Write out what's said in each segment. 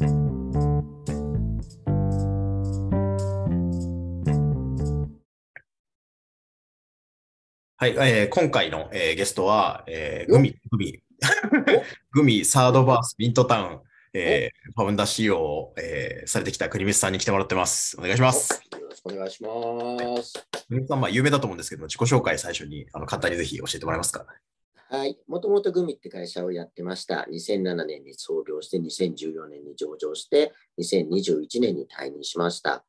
はい、えー、今回の、えー、ゲストは、えー、グミ、グミ、グミサードバースミントタウン、えー、ファウンダー CEO を、えー、されてきた国光さんに来てもらってます。お願いします。よろしくお願いします。国光さん、まあ、有名だと思うんですけど、自己紹介最初にあの簡単にぜひ教えてもらえますか？はい。もともとグミって会社をやってました。2007年に創業して、2014年に上場して、2021年に退任しました。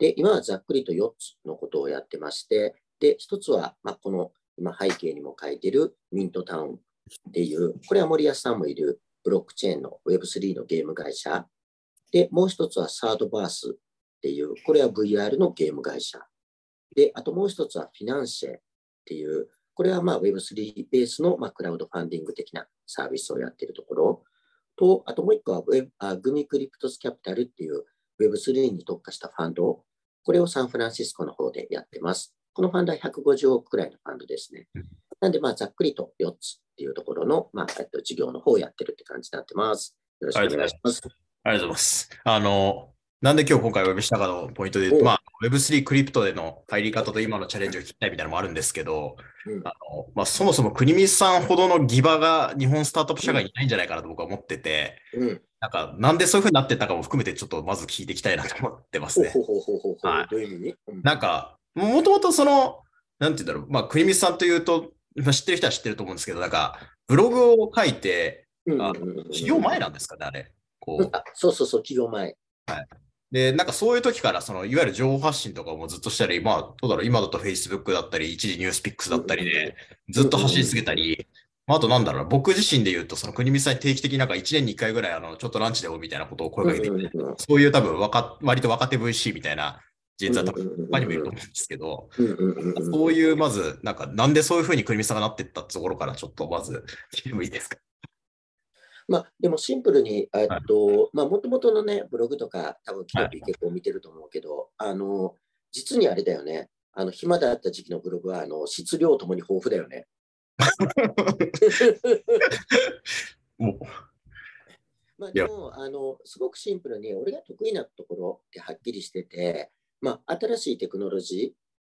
で、今はざっくりと4つのことをやってまして、で、1つは、まあ、この今背景にも書いてるミントタウンっていう、これは森保さんもいるブロックチェーンの Web3 のゲーム会社。で、もう一つはサードバースっていう、これは VR のゲーム会社。で、あともう一つはフィナンシェっていう、これはまあ Web3 ベースのまあクラウドファンディング的なサービスをやっているところと、あともう一個は Web あグミクリプトスキャピタルっていう Web3 に特化したファンド、これをサンフランシスコの方でやってます。このファンドは150億くらいのファンドですね。なんで、まあ、ざっくりと4つっていうところの、まあ、えっと、事業の方をやってるって感じになってます。よろしくお願いします。ありがとうございます。あの、なんで今日今回お呼びしたかのポイントで言うと、まあ、Web3 クリプトでの入り方と今のチャレンジを聞きたいみたいなのもあるんですけど、うん、あのまあ、そもそも国光さんほどのギバが日本スタートアップ社会にいないんじゃないかなと僕は思ってて、うん、なんか、なんでそういうふうになってったかも含めてちょっとまず聞いていきたいなと思ってますね。なんか、もともとその、なんて言うんだろう、まあ、国光さんというと、まあ、知ってる人は知ってると思うんですけど、なんか、ブログを書いて、あ起業前なんですかね、あれ。こう。そうそうそう、起業前。はい。で、なんかそういう時から、その、いわゆる情報発信とかもずっとしたり、まあ、どうだろう、今だと Facebook だったり、一時ニュースピックスだったりで、ずっと走り続けたり、まあ、あとなんだろう、僕自身で言うと、その国光さんに定期的になんか1年に1回ぐらい、あの、ちょっとランチでもみたいなことを声かけてきて、そういう多分、若、割と若手 VC みたいな実は多分他にもいると思うんですけど、そういうまず、なんか、なんでそういうふうに国見さんがなっていったところから、ちょっとまず聞いてもいいですか？まあ、でもシンプルに、えっと、まあ、もともとのね、ブログとか、多分キノピー結構見てると思うけど、はい、あの、実にあれだよね、あの、暇だった時期のブログは、あの、質量ともに豊富だよね。もう。まあ、でも、あの、すごくシンプルに、俺が得意なところってはっきりしてて、まあ、新しいテクノロジ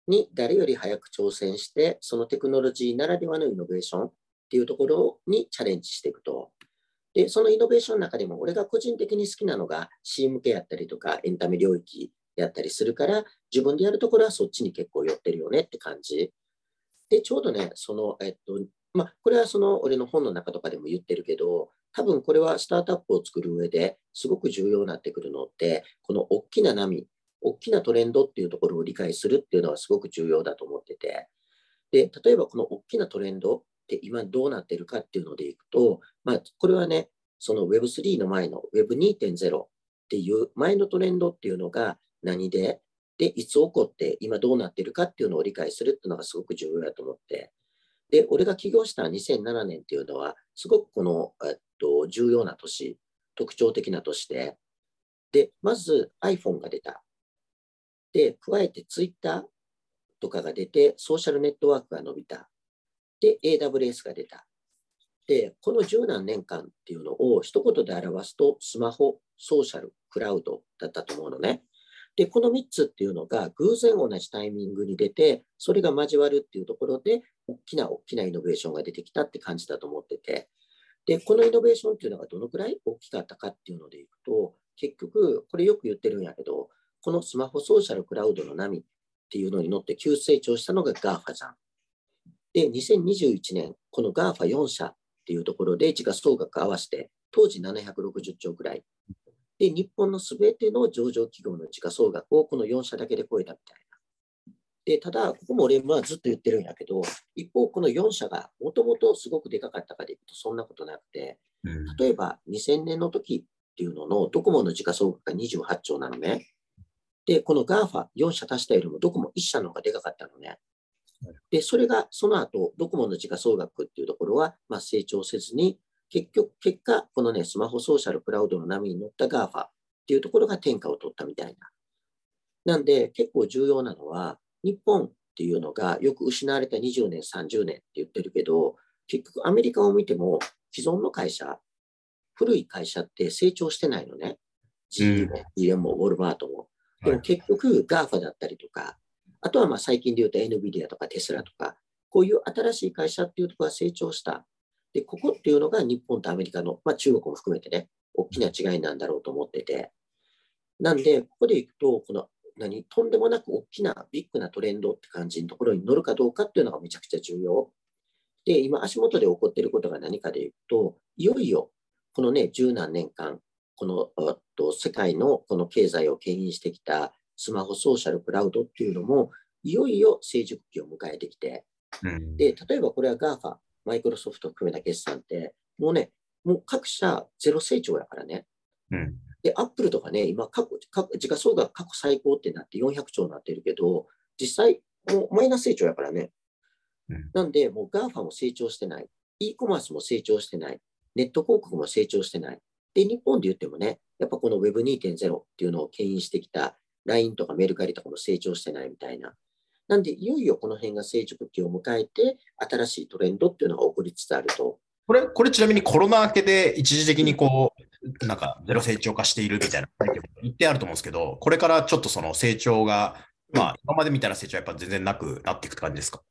ーに誰より早く挑戦して、そのテクノロジーならではのイノベーションっていうところにチャレンジしていくと。で、そのイノベーションの中でも、俺が個人的に好きなのが C 向けやったりとか、エンタメ領域やったりするから、自分でやるところはそっちに結構寄ってるよねって感じ。で、ちょうどね、その、えっと、まあ、これはその俺の本の中とかでも言ってるけど、多分これはスタートアップを作る上ですごく重要になってくるのって、この大きな波、大きなトレンドっていうところを理解するっていうのはすごく重要だと思ってて、で、例えばこの大きなトレンドって今どうなってるかっていうのでいくと、まあ、これはね、その Web3 の前の Web2.0 っていう前のトレンドっていうのが何で、で、いつ起こって今どうなってるかっていうのを理解するっていうのがすごく重要だと思って、で、俺が起業した2007年っていうのは、すごくこの、えっと、重要な年、特徴的な年で、で、まず iPhone が出た。で、加えてツイッターとかが出て、ソーシャルネットワークが伸びた。で、AWS が出た。で、この十何年間っていうのを一言で表すと、スマホ、ソーシャル、クラウドだったと思うのね。で、この3つっていうのが偶然同じタイミングに出て、それが交わるっていうところで、大きな大きなイノベーションが出てきたって感じだと思ってて、で、このイノベーションっていうのがどのくらい大きかったかっていうのでいくと、結局、これよく言ってるんやけど、このスマホソーシャルクラウドの波っていうのに乗って急成長したのが GAFA じゃん。で、2021年、この GAFA4 社っていうところで時価総額合わせて、当時760兆くらい。で、日本のすべての上場企業の時価総額をこの4社だけで超えたみたいな。で、ただ、ここも俺はずっと言ってるんやけど、一方、この4社がもともとすごくでかかったかでいくとそんなことなくて、例えば2000年の時っていうののドコモの時価総額が28兆なのね。で、この GAFA4 社足したよりもドコモ1社の方がでかかったのね。で、それがその後、ドコモの時価総額っていうところは、まあ、成長せずに、結局、結果、このね、スマホソーシャルクラウドの波に乗った GAFA っていうところが天下を取ったみたいな。なんで、結構重要なのは、日本っていうのがよく失われた20年、30年って言ってるけど、結局アメリカを見ても既存の会社、古い会社って成長してないのね。GE も GM もウォルマートも。でも結局 GAFA だったりとか、あとはまあ最近で言うと NVIDIA とかテスラとか、こういう新しい会社っていうところが成長した。で、ここっていうのが日本とアメリカの、まあ中国も含めてね、大きな違いなんだろうと思ってて。なんで、ここでいくと、この何、とんでもなく大きなビッグなトレンドって感じのところに乗るかどうかっていうのがめちゃくちゃ重要。で、今足元で起こっていることが何かでいうと、いよいよこのね、十何年間、このと世界のこの経済を牽引してきたスマホソーシャルクラウドっていうのも、いよいよ成熟期を迎えてきて、うん、で、例えばこれは GAFA、マイクロソフト含めた決算って、もうね、もう各社ゼロ成長やからね。うん、で、アップルとかね、今過去、時価総額過去最高ってなって400兆になってるけど、実際、もうマイナス成長やからね。うん、なんで、もう GAFA も成長してない。e コマースも成長してない。ネット広告も成長してない。で、日本で言ってもね、やっぱこの Web2.0 っていうのを牽引してきた LINE とかメルカリとかも成長してないみたいな。なんで、いよいよこの辺が成熟期を迎えて、新しいトレンドっていうのが起こりつつあると。これ、これちなみにコロナ明けで一時的にこう、なんかゼロ成長化しているみたいな言ってあると思うんですけど、これからちょっとその成長が、まあ、今までみたいな成長はやっぱ全然なくなっていく感じですか？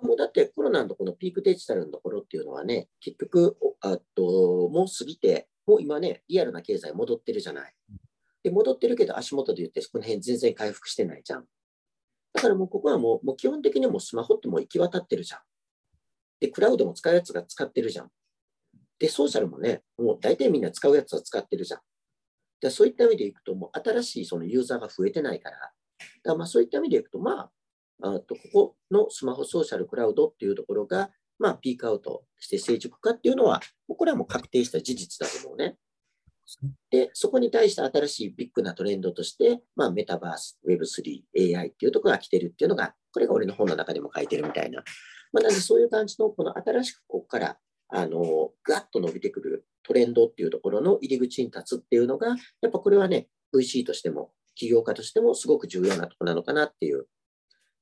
もうだってコロナのこのピークデジタルのところっていうのはね、結局、あともう過ぎて、もう今ね、リアルな経済戻ってるじゃない。で、戻ってるけど足元で言って、この辺全然回復してないじゃん。だからもうここはもうもう基本的にもうスマホってもう行き渡ってるじゃん。で、クラウドも使うやつが使ってるじゃん。で、ソーシャルもね、もう大体みんな使うやつは使ってるじゃん。でそういった意味でいくと、もう新しいそのユーザーが増えてないから、だからまあそういった意味でいくと、まあ、あとここのスマホソーシャルクラウドっていうところが、まあ、ピークアウトして成熟化っていうのは、これはもう確定した事実だと思うね。で、そこに対して新しいビッグなトレンドとして、まあ、メタバース、Web3、AI っていうところが来てるっていうのが、これが俺の本の中でも書いてるみたいな。まあ、なので、そういう感じの、この新しくここから、あの、ガッと伸びてくるトレンドっていうところの入り口に立つっていうのが、やっぱこれはね、VC としても、起業家としてもすごく重要なところなのかなっていう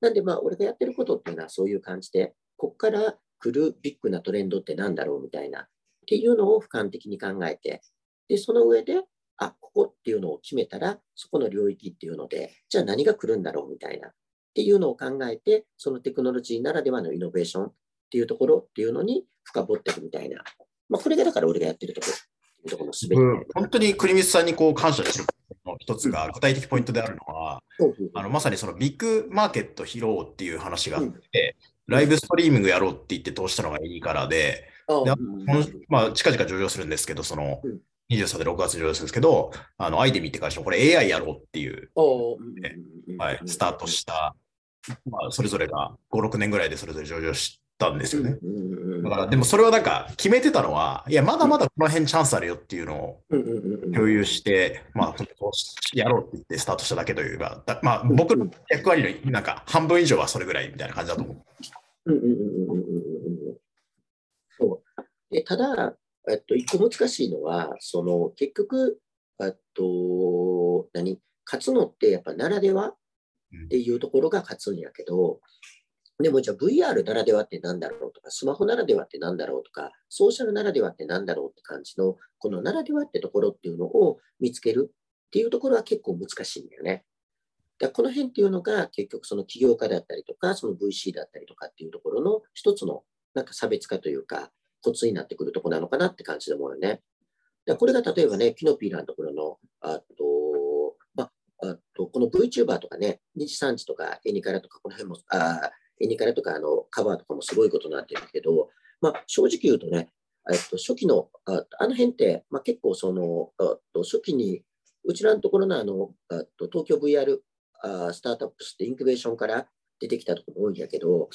なんで、まあ、俺がやってることっていうのはそういう感じで、ここから来るビッグなトレンドって何だろうみたいな、っていうのを俯瞰的に考えて、で、その上で、あ、ここっていうのを決めたら、そこの領域っていうので、じゃあ何が来るんだろうみたいな、っていうのを考えて、そのテクノロジーならではのイノベーションっていうところっていうのに深掘っていくみたいな。まあ、これがだから俺がやってるところ。ところのすべて、うん、本当に栗光さんにこう感謝してる。の一つが具体的ポイントであるのは、あのまさにそのビッグマーケット披露っていう話があって、ライブストリーミングやろうって言って通したのがいいからで、でまあ、近々上場するんですけど、その、23で6月に上場するんですけど、あの、アイデミって会社もこれ AI やろうっていう、はい、スタートした、まあ、それぞれが5、6年ぐらいでそれぞれ上場したんですよね。だから、でもそれをなんか決めてたのは、いや、まだまだこの辺チャンスあるよっていうのを共有して、まあ、やろうって言ってスタートしただけというか、まあ、僕の役割のなんか半分以上はそれぐらいみたいな感じだと思う。そう。でただ、えっと、一個難しいのは、その結局、えっと、何？勝つのってやっぱならではっていうところが勝つんやけど、でもじゃあ VR ならではって何だろうとか、スマホならではって何だろうとか、ソーシャルならではって何だろうって感じの、このならではってところっていうのを見つけるっていうところは結構難しいんだよね。だこの辺っていうのが結局その起業家だったりとか、その VC だったりとかっていうところの一つのなんか差別化というか、コツになってくるとこなのかなって感じで思うよね。これが例えばね、キノピーラーのところの、あと、まあとこの VTuber とかね、2時3時とかエニカラとかこの辺も、あエニカラとかあのカバーとかもすごいことになってるけど、まあ、正直言うとね、えっと、初期の、ああの辺って、まあ、結構その、と初期に、うちらのところのあの、あと東京 VR あスタートアップスってインクベーションから出てきたところも多いんやけど、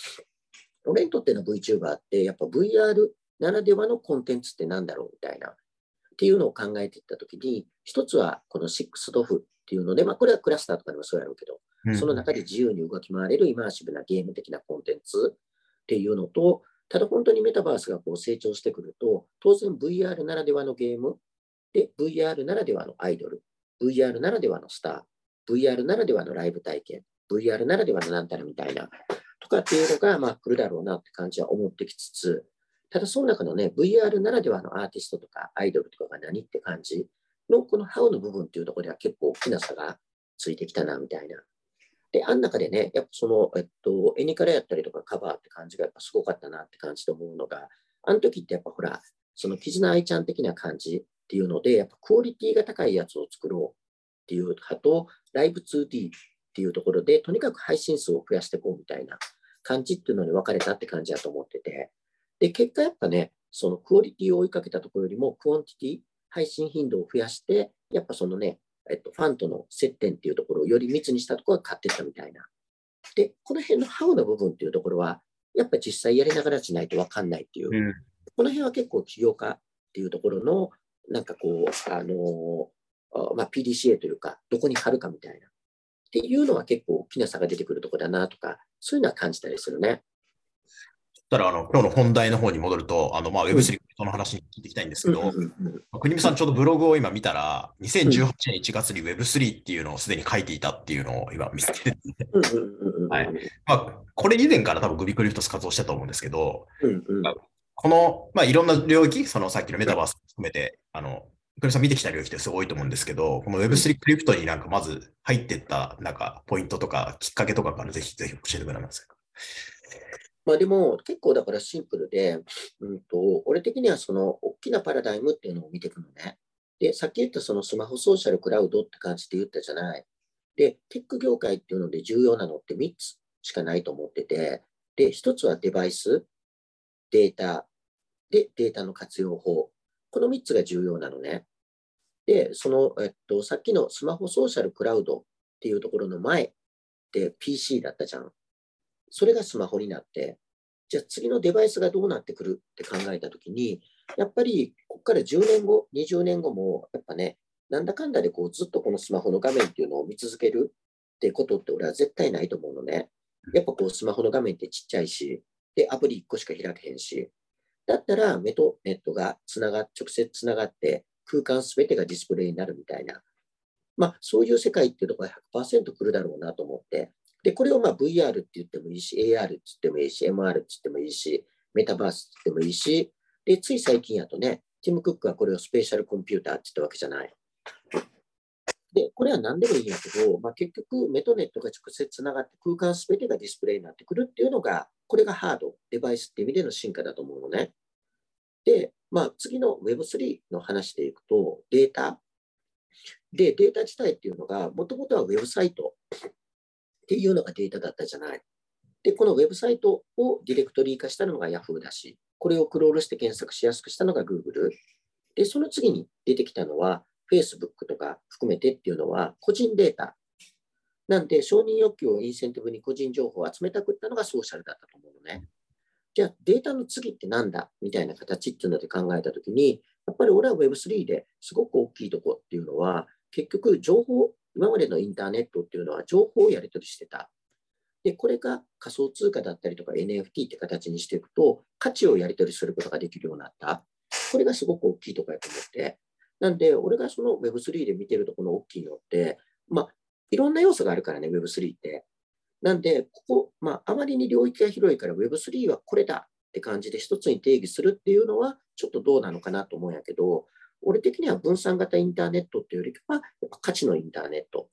俺にとっての VTuber って、やっぱ VR ならではのコンテンツってなんだろうみたいな、っていうのを考えていったときに、一つはこの6ドフっていうので、まあ、これはクラスターとかでもそうやろうけど、その中で自由に動き回れるイマーシブなゲーム的なコンテンツっていうのと、ただ本当にメタバースがこう成長してくると、当然 VR ならではのゲーム、で、VR ならではのアイドル、VR ならではのスター、VR ならではのライブ体験、VR ならではのなんたらみたいな、とかっていうのが、まあ、来るだろうなって感じは思ってきつつ、ただその中のね、VR ならではのアーティストとかアイドルとかが何って感じのこの How の部分っていうところでは結構大きな差がついてきたなみたいな。で、あん中でね、やっぱその、えっと、絵にからやったりとかカバーって感じがやっぱすごかったなって感じと思うのが、あの時ってやっぱほら、そのキズナアイちゃん的な感じっていうので、やっぱクオリティが高いやつを作ろうっていう派と、 Live2D っていうところで、とにかく配信数を増やしていこうみたいな感じっていうのに分かれたって感じだと思ってて、で、結果やっぱね、そのクオリティを追いかけたところよりも、 quantity、配信頻度を増やして、やっぱそのね、えっと、ファンとの接点っていうところをより密にしたところが勝ってったみたいな。で、この辺の how の部分っていうところは、やっぱ実際やりながらしないと分かんないっていう、うん、この辺は結構起業家っていうところの、なんかこう、あのまあ、PDCA というか、どこに貼るかみたいな。っていうのは結構大きな差が出てくるところだなとか、そういうのは感じたりするね。たら、あの、今日の本題の方に戻ると、あの、まあ、Web3 の話に聞いていきたいんですけど、国見さんちょうどブログを今見たら、2018年1月に Web3 っていうのをすでに書いていたっていうのを今見つけてはい。まあ、これ以前から多分グビクリフトス活動してたと思うんですけど、この、まあ、いろんな領域、そのさっきのメタバース含めて、あの、クリさん見てきた領域ってすごい多いと思うんですけど、この Web3 クリプトになんかまず入っていったなんかポイントとかきっかけとかからぜひぜひ教えてくれますか。まあでも結構だからシンプルで、うんと、俺的にはその大きなパラダイムっていうのを見ていくのね。で、さっき言ったそのスマホソーシャルクラウドって感じで言ったじゃない。で、テック業界っていうので重要なのって3つしかないと思ってて、で、1つはデバイス、データ、で、データの活用法。この3つが重要なのね。で、その、えっと、さっきのスマホソーシャルクラウドっていうところの前って PC だったじゃん。それがスマホになって、じゃあ次のデバイスがどうなってくるって考えたときに、やっぱりここから10年後、20年後も、やっぱね、なんだかんだでこうずっとこのスマホの画面っていうのを見続けるってことって俺は絶対ないと思うのね。やっぱこうスマホの画面ってちっちゃいし、で、アプリ1個しか開けへんし、だったら目とネットがつなが、直接つながって空間すべてがディスプレイになるみたいな、まあそういう世界っていうところが100%来るだろうなと思って、で、これをまあ VR って言ってもいいし、AR って言ってもいいし、MR って言ってもいいし、メタバースって言ってもいいし、で、つい最近やとね、ティム・クックはこれをスペシャルコンピューターって言ったわけじゃない。で、これは何でもいいんやけど、まあ、結局、メトネットが直接つながって空間すべてがディスプレイになってくるっていうのが、これがハード、デバイスっていう意味での進化だと思うのね。で、まあ、次の Web3 の話でいくと、データ。で、データ自体っていうのが、もともとはウェブサイトっていうのがデータだったじゃない。で、このウェブサイトをディレクトリー化したのが Yahoo だし、これをクロールして検索しやすくしたのが Google。で、その次に出てきたのは Facebook とか含めてっていうのは個人データ。なんで、承認欲求をインセンティブに個人情報を集めたくったのがソーシャルだったと思うのね。じゃあ、データの次ってなんだみたいな形っていうので考えたときに、やっぱり俺は Web3 ですごく大きいとこっていうのは、結局情報今までのインターネットっていうのは情報をやり取りしてた。で、これが仮想通貨だったりとか NFT って形にしていくと、価値をやり取りすることができるようになった。これがすごく大きいとこやと思って。なんで、俺がその Web3 で見てるとこの大きいのって、まあ、いろんな要素があるからね、Web3 って。なんで、ここ、まあ、あまりに領域が広いから Web3 はこれだって感じで一つに定義するっていうのは、ちょっとどうなのかなと思うんやけど、俺的には分散型インターネットっていうよりかは、価値のインターネット。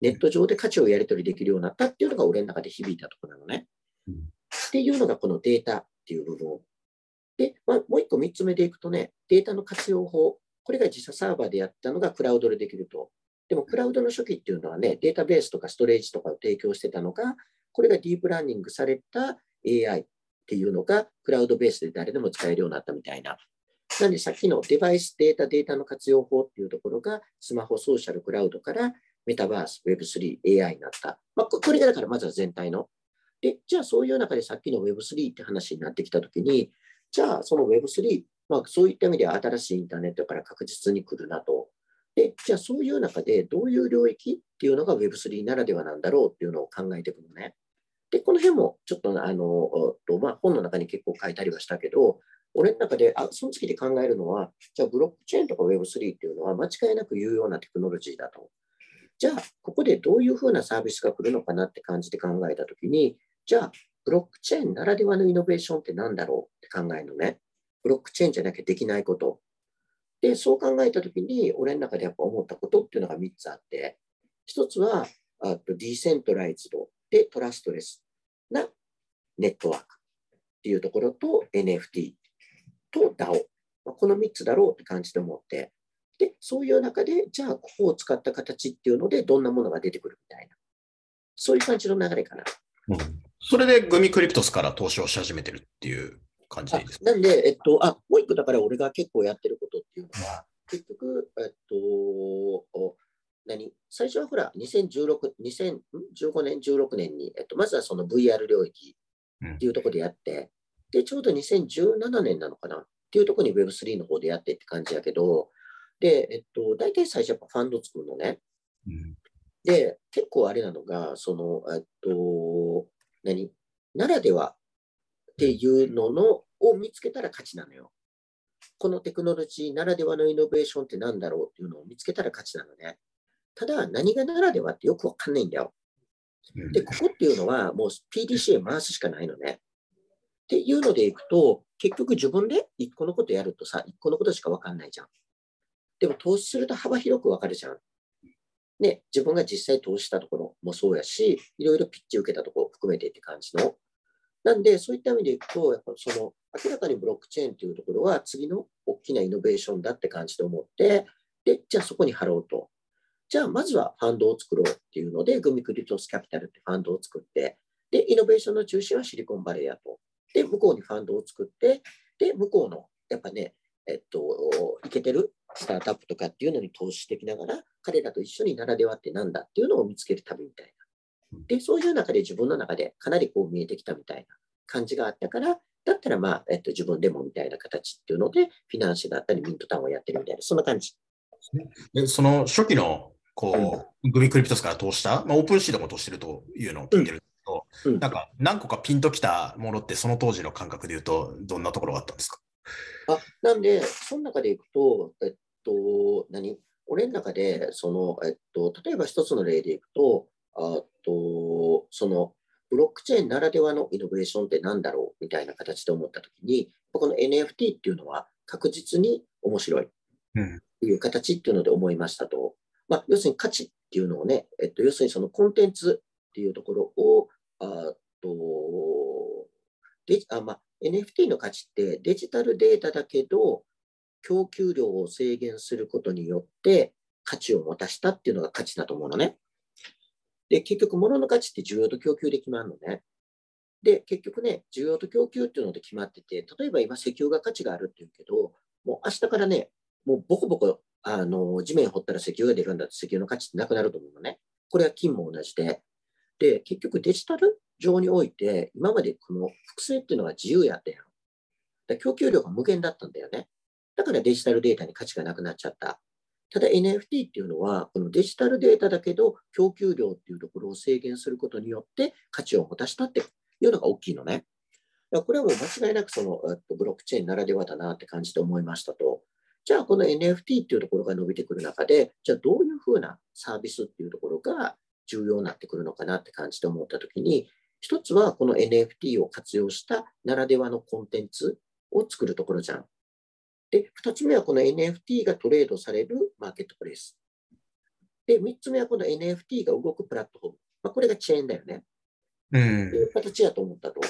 ネット上で価値をやり取りできるようになったっていうのが俺の中で響いたところなのね。っていうのがこのデータっていう部分。で、まあ、もう一個三つ目でいくとね、データの活用法。これが自社サーバーでやったのがクラウドでできると。でもクラウドの初期っていうのはね、データベースとかストレージとかを提供してたのが、これがディープラーニングされた AI っていうのがクラウドベースで誰でも使えるようになったみたいな。なんでさっきのデバイスデータ、データの活用法っていうところが、スマホ、ソーシャル、クラウドからメタバース、Web3、AI になった。まあ、これがだからまずは全体の。で、じゃあそういう中でさっきの Web3 って話になってきたときに、じゃあその Web3、まあ、そういった意味では新しいインターネットから確実に来るなと。で、じゃあそういう中でどういう領域っていうのが Web3 ならではなんだろうっていうのを考えていくのね。で、この辺もちょっとあの、まあ、本の中に結構書いたりはしたけど、俺の中で、あその次で考えるのは、じゃあブロックチェーンとか Web3 っていうのは間違いなく有用なテクノロジーだと。じゃあ、ここでどういうふうなサービスが来るのかなって感じで考えたときに、じゃあ、ブロックチェーンならではのイノベーションって何だろう？って考えるのね。ブロックチェーンじゃなきゃできないこと。で、そう考えたときに、俺の中でやっぱ思ったことっていうのが3つあって、1つは、あとディーセントライズドでトラストレスなネットワークっていうところと NFT と DAO。この3つだろうって感じで思って、で、そういう中で、じゃあ、ここを使った形っていうので、どんなものが出てくるみたいな、そういう感じの流れかな。うん、それでグミクリプトスから投資をし始めてるっていう感じでいいですか？なんで、えっと、あ、もう一個だから俺が結構やってることっていうのは、結局、えっと、何？最初はほら、2016、2015年、16年に、えっと、まずはその VR 領域っていうところでやって、うん、で、ちょうど2017年なのかな？っていうところに Web3 の方でやってって感じやけど、で、えっと、大体最初やっぱファンド作るのね。うん、で、結構あれなのが、その、えっと、何？ならではっていうののを見つけたら勝ちなのよ。このテクノロジーならではのイノベーションって何だろうっていうのを見つけたら勝ちなのね。ただ、何がならではってよくわかんないんだよ。で、ここっていうのはもう PDCA 回すしかないのね。っていうのでいくと、結局自分で1個のことやるとさ、1個のことしかわかんないじゃん。でも投資すると幅広くわかるじゃん。ね、自分が実際投資したところもそうやし、いろいろピッチ受けたところ含めてって感じのなんで、そういった意味でいくと、やっぱその明らかにブロックチェーンというところは次の大きなイノベーションだって感じで思って、で、じゃあそこに貼ろうと。じゃあまずはファンドを作ろうっていうので、グミクリトスキャピタルってファンドを作って、で、イノベーションの中心はシリコンバレーやと。で、向こうにファンドを作って、で、向こうの、やっぱね、えっと、いけてるスタートアップとかっていうのに投資してきながら、彼らと一緒にならではってなんだっていうのを見つける旅みたいな。で、そういう中で自分の中でかなりこう見えてきたみたいな感じがあったから、だったらまあ、えっと、自分でもみたいな形っていうので、フィナンシェだったりミントタウンをやってるみたいな、そんな感じ。でその初期のこう、うん、グミクリプトスから通した、まあ、オープンシードも通してるというのを聞いてるけど、うん、なんか何個かピンときたものって、その当時の感覚で言うと、どんなところがあったんですか？あなんで、その中でいくと、えっと、何？俺の中で、その、えっと、例えば一つの例でいくと、あと、その、ブロックチェーンならではのイノベーションって何だろう？みたいな形で思ったときに、この NFT っていうのは確実に面白い。という形っていうので思いましたと。まあ、要するに価値っていうのをね、えっと、要するにそのコンテンツっていうところを、あとであまあ、NFT の価値ってデジタルデータだけど、供給量を制限することによって価値を持たしたっていうのが価値だと思うのね。で、結局、物の価値って需要と供給で決まるのね。で、結局ね、需要と供給っていうので決まってて、例えば今、石油が価値があるっていうけど、もう明日からね、もうボコボコ、あの、地面掘ったら石油が出るんだって石油の価値ってなくなると思うのね。これは金も同じで。で、結局デジタル上において、今までこの複製っていうのは自由やったやん。だ供給量が無限だったんだよね。だからデジタルデータに価値がなくなっちゃった。ただ NFT っていうのは、このデジタルデータだけど、供給量っていうところを制限することによって価値を持たしたっていうのが大きいのね。これはもう間違いなくそのブロックチェーンならではだなって感じで思いましたと。じゃあこの NFT っていうところが伸びてくる中で、じゃあどういうふうなサービスっていうところが重要になってくるのかなって感じで思ったときに、一つはこの NFT を活用したならではのコンテンツを作るところじゃん。で、2つ目はこの NFT がトレードされるマーケットプレイス。で、3つ目はこの NFT が動くプラットフォーム。まあ、これがチェーンだよね。うん。という形やと思ったと。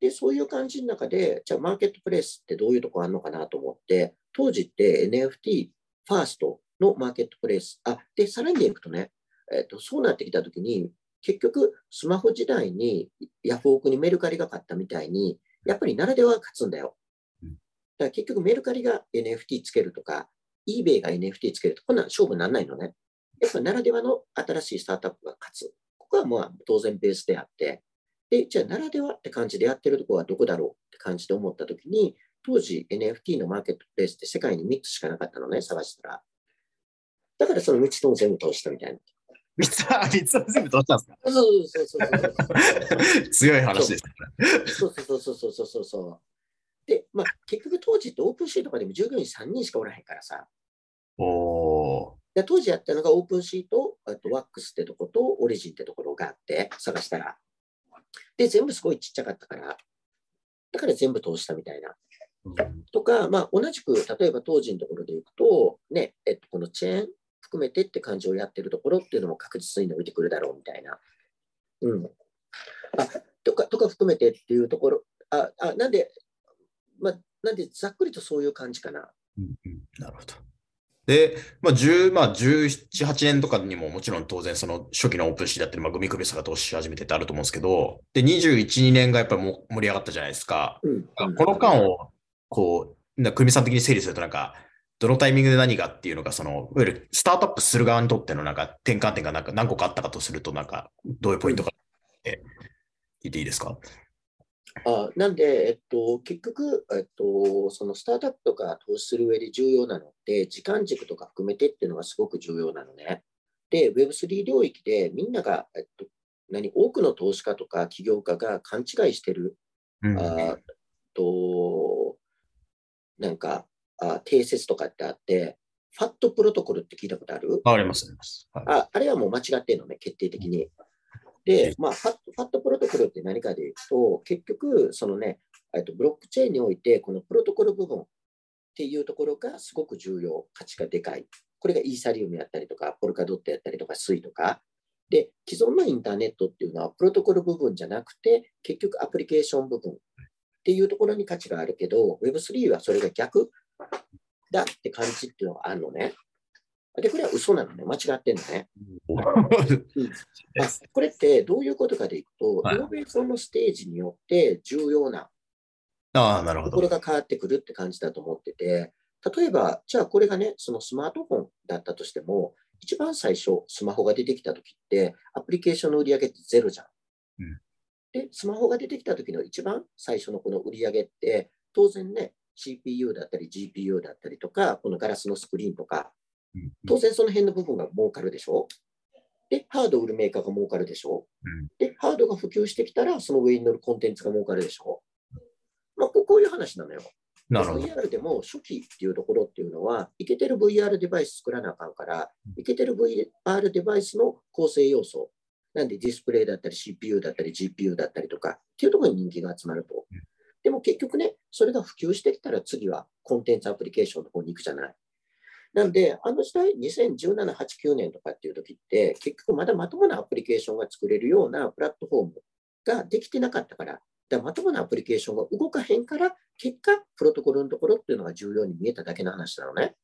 で、そういう感じの中で、じゃあマーケットプレイスってどういうとこあるのかなと思って、当時って NFT ファーストのマーケットプレイス。あ、で、さらにいくとね、えっ、ー、と、そうなってきたときに、結局、スマホ時代にヤフオクにメルカリが買ったみたいに、やっぱりならでは勝つんだよ。だから結局メルカリが NFT つけるとか、eBay が NFT つけると、こんな勝負にならないのね。やっぱならではの新しいスタートアップが勝つ。ここはまあ当然ベースであって、で、じゃあならではって感じでやってるところはどこだろうって感じで思ったときに、当時 NFT のマーケットプレイスって世界に3つしかなかったのね、探したら。だからその3つとも全部通したみたいな。3つは、3つは全部通したんですかそうそうそうそう強い話ですそうそうそうそうそうそうそう。で、まあ、結局当時ってオープンシーとかでも従業員3人しかおらへんからさ。おおで当時やったのがオープンシート、あとワックスってとことオリジンってところがあって探したら。で、全部すごいちっちゃかったから、だから全部通したみたいなとか、まあ、同じく、例えば当時のところでいくと、ね、えっと、このチェーン含めてって感じをやってるところっていうのも確実に伸びてくるだろうみたいな。うん。あ、とか、とか含めてっていうところ、あ、あなんで、まあ、なんでざっくりとそういう感じかな。うんうん、なるほど。で、まあ、10、まあ、17、8年とかにももちろん当然その初期のオープンシーだったり、まあ、グミ首差が投資し始めてってあると思うんですけど、で、21、2年がやっぱりも盛り上がったじゃないですか。うん、この間を、こう、な組さん的に整理するとなんか、どのタイミングで何がっていうのが、その、いわゆるスタートアップする側にとってのなんか転換点がなんか何個かあったかとすると、なんか、どういうポイントかって聞いていいですか？あなんで、えっと、結局、えっと、そのスタートアップとか投資する上で重要なのって、時間軸とか含めてっていうのがすごく重要なのね。で、Web3 領域でみんなが、えっと、何多くの投資家とか起業家が勘違いしてる、うん、あとなんかあ定説とかってあって、ファットプロトコルって聞いたことある？あります、あります。はい、ああれはもう間違ってるのね、決定的に。で、まあ、ファットファットプロトコルって何かでいうと、結局、そのね、とブロックチェーンにおいて、このプロトコル部分っていうところがすごく重要、価値がでかい。これがイーサリウムやったりとか、ポルカドットやったりとか、スイとか。で、既存のインターネットっていうのは、プロトコル部分じゃなくて、結局アプリケーション部分っていうところに価値があるけど、Web3 はそれが逆だって感じっていうのがあるのね。で、これは嘘なのね。間違ってんのね。うん、これってどういうことかでいくと、はい、イノベーションのステージによって重要なところが変わってくるって感じだと思ってて、例えば、じゃあこれがね、そのスマートフォンだったとしても、一番最初、スマホが出てきたときって、アプリケーションの売り上げってゼロじゃん。うん、で、スマホが出てきたときの一番最初のこの売り上げって、当然ね、CPU だったり GPU だったりとか、このガラスのスクリーンとか、当然その辺の部分が儲かるでしょ？で、ハードを売るメーカーが儲かるでしょ？で、ハードが普及してきたら、その上に乗るコンテンツが儲かるでしょ？まあ、こういう話なのよ。なるほど。VR でも初期っていうところっていうのは、いけてる VR デバイス作らなあかんから、いけてる VR デバイスの構成要素、なんでディスプレイだったり CPU だったり GPU だったりとかっていうところに人気が集まると。でも結局ね、それが普及してきたら次はコンテンツアプリケーションの方に行くじゃない。なんで、あの時代、2017、8、9年とかっていう時って、結局まだまともなアプリケーションが作れるようなプラットフォームができてなかったから、だまともなアプリケーションが動かへんから、結果、プロトコルのところっていうのが重要に見えただけの話なのね。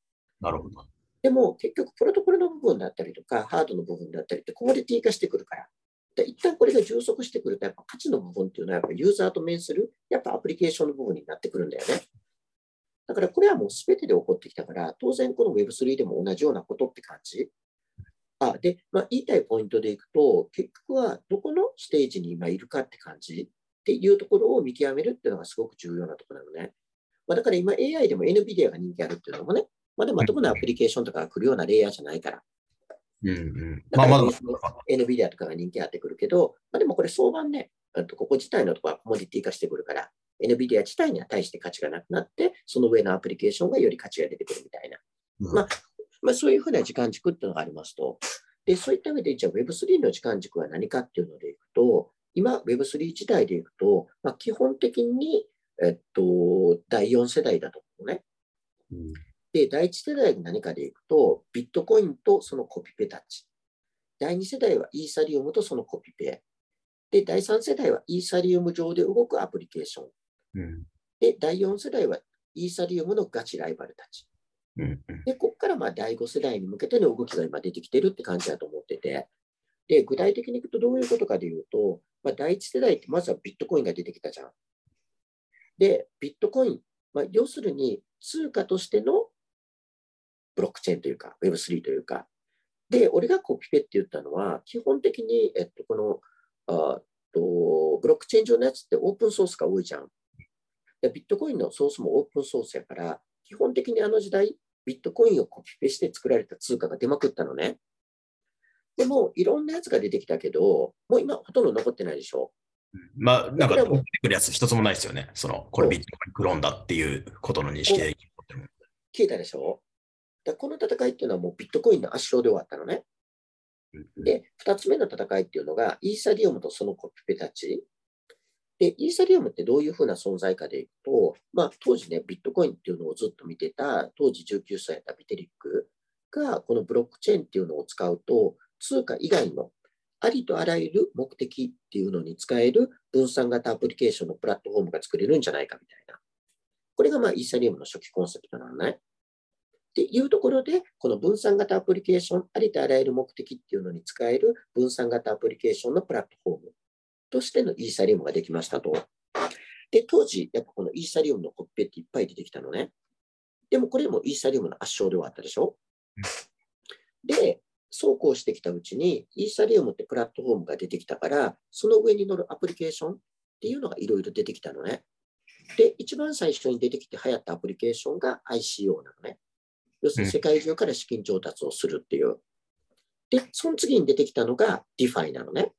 なるほど。でも、結局、プロトコルの部分だったりとか、ハードの部分だったりって、コモディティ化してくるから。で一旦これが充足してくると、やっぱ価値の部分っていうのは、やっぱユーザーと面する、やっぱアプリケーションの部分になってくるんだよね。だからこれはもう全てで起こってきたから、当然この Web3 でも同じようなことって感じ。あで、まあ、言いたいポイントでいくと、結局はどこのステージに今いるかって感じっていうところを見極めるっていうのがすごく重要なところなのね。まあ、だから今 AI でも NVIDIA が人気あるっていうのもね、まだまともなアプリケーションとかが来るようなレイヤーじゃないから。うんうん。まあまだ。NVIDIA とかが人気あってくるけど、まあ、でもこれ相場ね、ここ自体のところはコモディティ化してくるから、NVIDIA 自体には対して価値がなくなって、その上のアプリケーションがより価値が出てくるみたいな。うん、まあ、まあ、そういうふうな時間軸っていうのがありますと。で、そういった意味で、じゃあ Web3 の時間軸は何かっていうのでいくと、今 Web3 時代でいくと、まあ、基本的に、えっと、第4世代だと思うね。うん、で、第1世代が何かでいくと、ビットコインとそのコピペタッチ。第2世代はイーサリウムとそのコピペ。で、第3世代はイーサリウム上で動くアプリケーション。うん、で、第4世代はイーサリウムのガチライバルたち。うん、で、ここからまあ第5世代に向けての動きが今出てきてるって感じだと思ってて、で、具体的にいくとどういうことかでいうと、まあ、第1世代ってまずはビットコインが出てきたじゃん。で、ビットコイン、まあ、要するに通貨としてのチェーンというか、Web3 というか、で、俺がコピペって言ったのは、基本的に、えっと、この、あとブロックチェーン上のやつってオープンソースが多いじゃん。でビットコインのソースもオープンソースやから、基本的にあの時代、ビットコインをコピペして作られた通貨が出まくったのね。でも、いろんなやつが出てきたけど、もう今ほとんど残ってないでしょ。まあ、なんか、出てくるやつ一つもないですよね。その、これビットコインクローンだっていうことの認識で。消えたでしょだこの戦いっていうのはもうビットコインの圧勝で終わったのね。で、二つ目の戦いっていうのが、イーサリアムとそのコピペたち。で、イーサリアムってどういうふうな存在かでいくと、まあ、当時ね、ビットコインっていうのをずっと見てた、当時19歳やったビテリックが、このブロックチェーンっていうのを使うと、通貨以外のありとあらゆる目的っていうのに使える分散型アプリケーションのプラットフォームが作れるんじゃないかみたいな。これがまあイーサリアムの初期コンセプトなのね。っていうところで、この分散型アプリケーション、ありとあらゆる目的っていうのに使える分散型アプリケーションのプラットフォームとしてのイーサリアムができましたと。で、当時、やっぱこのイーサリアムのコッペっていっぱい出てきたのね。でもこれもイーサリアムの圧勝ではあったでしょで、そうこうしてきたうちに、イーサリアムってプラットフォームが出てきたから、その上に乗るアプリケーションっていうのがいろいろ出てきたのね。で、一番最初に出てきて流行ったアプリケーションが ICO なのね。要するに世界中から資金調達をするっていう。で、その次に出てきたのが DeFi なのね。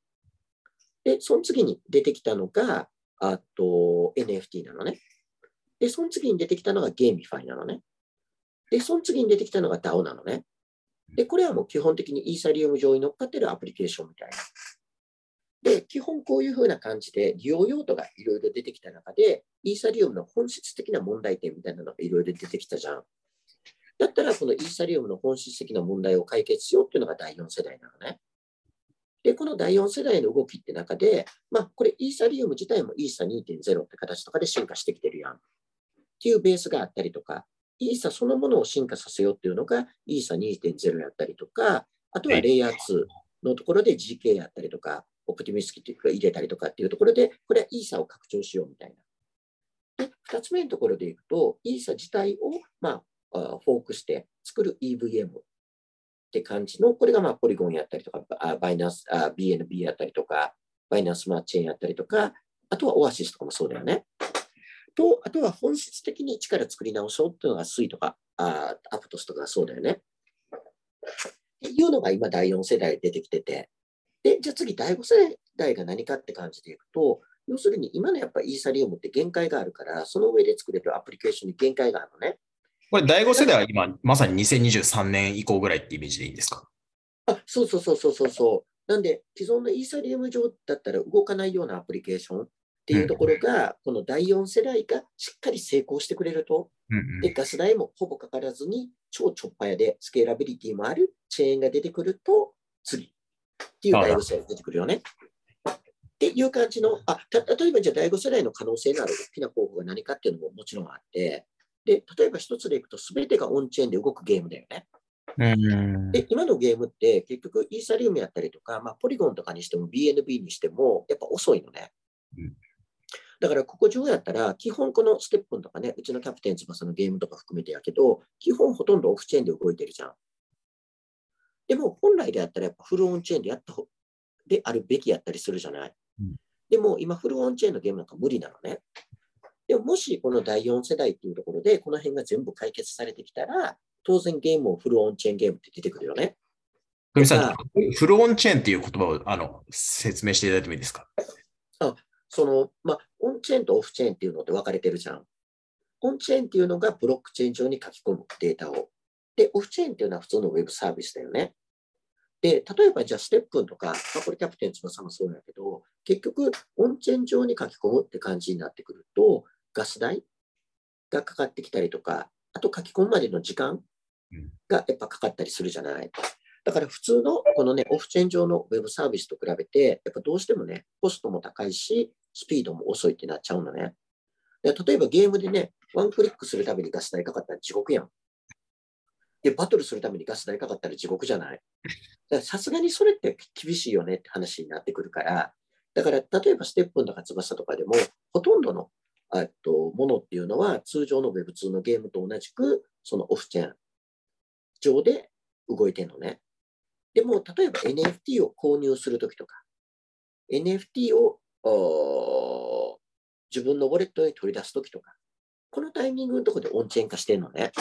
で、その次に出てきたのが、あと NFT なのね。で、その次に出てきたのが GameFi なのね。で、その次に出てきたのが DAO なのね。で、これはもう基本的にイーサリウム上に乗っかってるアプリケーションみたいな。で、基本こういうふうな感じで利用用途がいろいろ出てきた中で、イーサリウムの本質的な問題点みたいなのがいろいろ出てきたじゃん。だったら、このイーサリウムの本質的な問題を解決しようっていうのが第4世代なのね。で、この第4世代の動きって中で、まあ、これイーサリウム自体もイーサ2.0って形とかで進化してきてるやん。っていうベースがあったりとか、イーサそのものを進化させようっていうのが、イーサ2.0やったりとか、あとはレイヤー2のところで GK やったりとか、オプティミスキック入れたりとかっていうところで、これはイーサを拡張しようみたいな。で、二つ目のところでいくと、イーサ自体を、まあ、フォークして作る EVM って感じの、これがまあポリゴンやったりとか、バイナス、BNB やったりとか、バイナンスマーチェーンやったりとか、あとはオアシスとかもそうだよね。と、あとは本質的に力作り直そうっていうのがスイとか、あアプトスとかそうだよね。っていうのが今第4世代出てきてて、で、じゃあ次第5世代が何かって感じでいくと、要するに今のやっぱイーサリウムって限界があるから、その上で作れるアプリケーションに限界があるのね。これ第5世代は今、まさに2023年以降ぐらいってイメージでいいんですか？あ、そうそうそうそうそう。なんで、既存のイーサリウム上だったら動かないようなアプリケーション、っていうところが、この第4世代がしっかり成功してくれると、でガス代もほぼかからずに、超ちょっぱやでスケーラビリティもあるチェーンが出てくると、次っていう第5世代が出てくるよね。っていう感じの、あ例えばじゃあ第5世代の可能性のある大きな候補が何かっていうのももちろんあって、で例えば一つでいくと、すべてがオンチェーンで動くゲームだよね。で今のゲームって結局イーサリウムやったりとか、まあ、ポリゴンとかにしても BNB にしてもやっぱ遅いのね。うんだからここ上やったら、基本このステップンとかね、うちのキャプテン翼のゲームとか含めてやけど、基本ほとんどオフチェーンで動いてるじゃん。でも本来であったらやっぱフルオンチェーンでやったであるべきやったりするじゃない。うん、でも今フルオンチェーンのゲームなんか無理なのね。でももしこの第4世代っていうところでこの辺が全部解決されてきたら、当然ゲームをフルオンチェーンゲームって出てくるよね。さん、フルオンチェーンっていう言葉をあの説明していただいてもいいですか？あその、まあ、オンチェーンとオフチェーンっていうので分かれてるじゃん。オンチェーンっていうのがブロックチェーン上に書き込むデータを。で、オフチェーンっていうのは普通のウェブサービスだよね。で、例えばじゃあステップンとか、まあ、これキャプテン翼もそうだけど、結局、オンチェーン上に書き込むって感じになってくると、ガス代がかかってきたりとか、あと書き込むまでの時間がやっぱかかったりするじゃない。だから普通のこのね、オフチェーン上のウェブサービスと比べて、やっぱどうしてもね、コストも高いし、スピードも遅いってなっちゃうのね。で例えばゲームでね、ワンクリックするためにガス代かかったら地獄やん。で、バトルするためにガス代かかったら地獄じゃないさすがにそれって厳しいよねって話になってくるから、だから例えばステップンとか翼とかでも、ほとんどのっとものっていうのは通常の Web2 のゲームと同じく、そのオフチェーン上で動いてるのね。でも、例えば NFT を購入するときとか、NFT を自分のウォレットに取り出すときとか、このタイミングのところでオンチェーン化してるのね。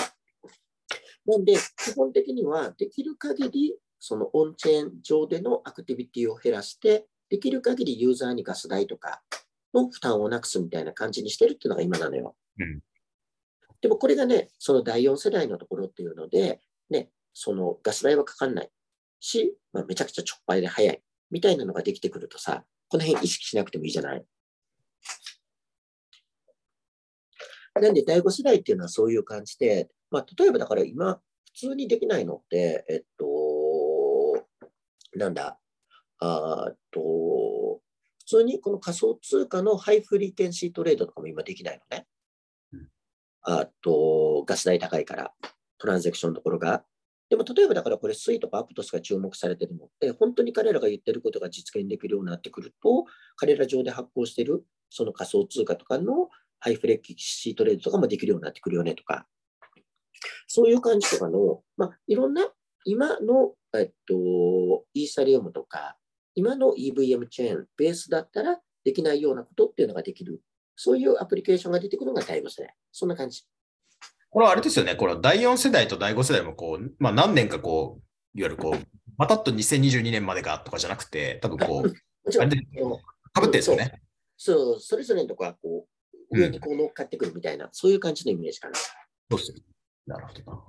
なんで、基本的にはできる限り、そのオンチェーン上でのアクティビティを減らして、できる限りユーザーにガス代とかの負担をなくすみたいな感じにしてるっていうのが今なのよ。うん、でもこれがね、その第4世代のところっていうので、ね、そのガス代はかかんないし、まあ、めちゃくちゃちょっぱいで早いみたいなのができてくるとさ、この辺意識しなくてもいいじゃない？なんで、第5世代っていうのはそういう感じで、まあ、例えばだから今、普通にできないのって、えっと、なんだ、あと、普通にこの仮想通貨のハイフリーケンシートレードとかも今できないのね。あと、ガス代高いから、トランゼクションのところが。でも、例えばだからこれ、スイとかアプトスが注目されてるのって、本当に彼らが言ってることが実現できるようになってくると、彼ら上で発行してるその仮想通貨とかのハイフレキシートレードとかもできるようになってくるよねとか、そういう感じとかの、まあ、いろんな今の、えっと、イーサリアムとか、今の EVM チェーン、ベースだったらできないようなことっていうのができる。そういうアプリケーションが出てくるのが第5世代。そんな感じ。これはあれですよね。これ第4世代と第5世代もこう、まあ何年かこう、いわゆるこう、またっと2022年までがとかじゃなくて、多分こう、あれでかぶってんですよね。そう、それぞれのとこはこう、上にこう乗っかってくるみたいな、うん、そういう感じのイメージかな。そうですなるほどな。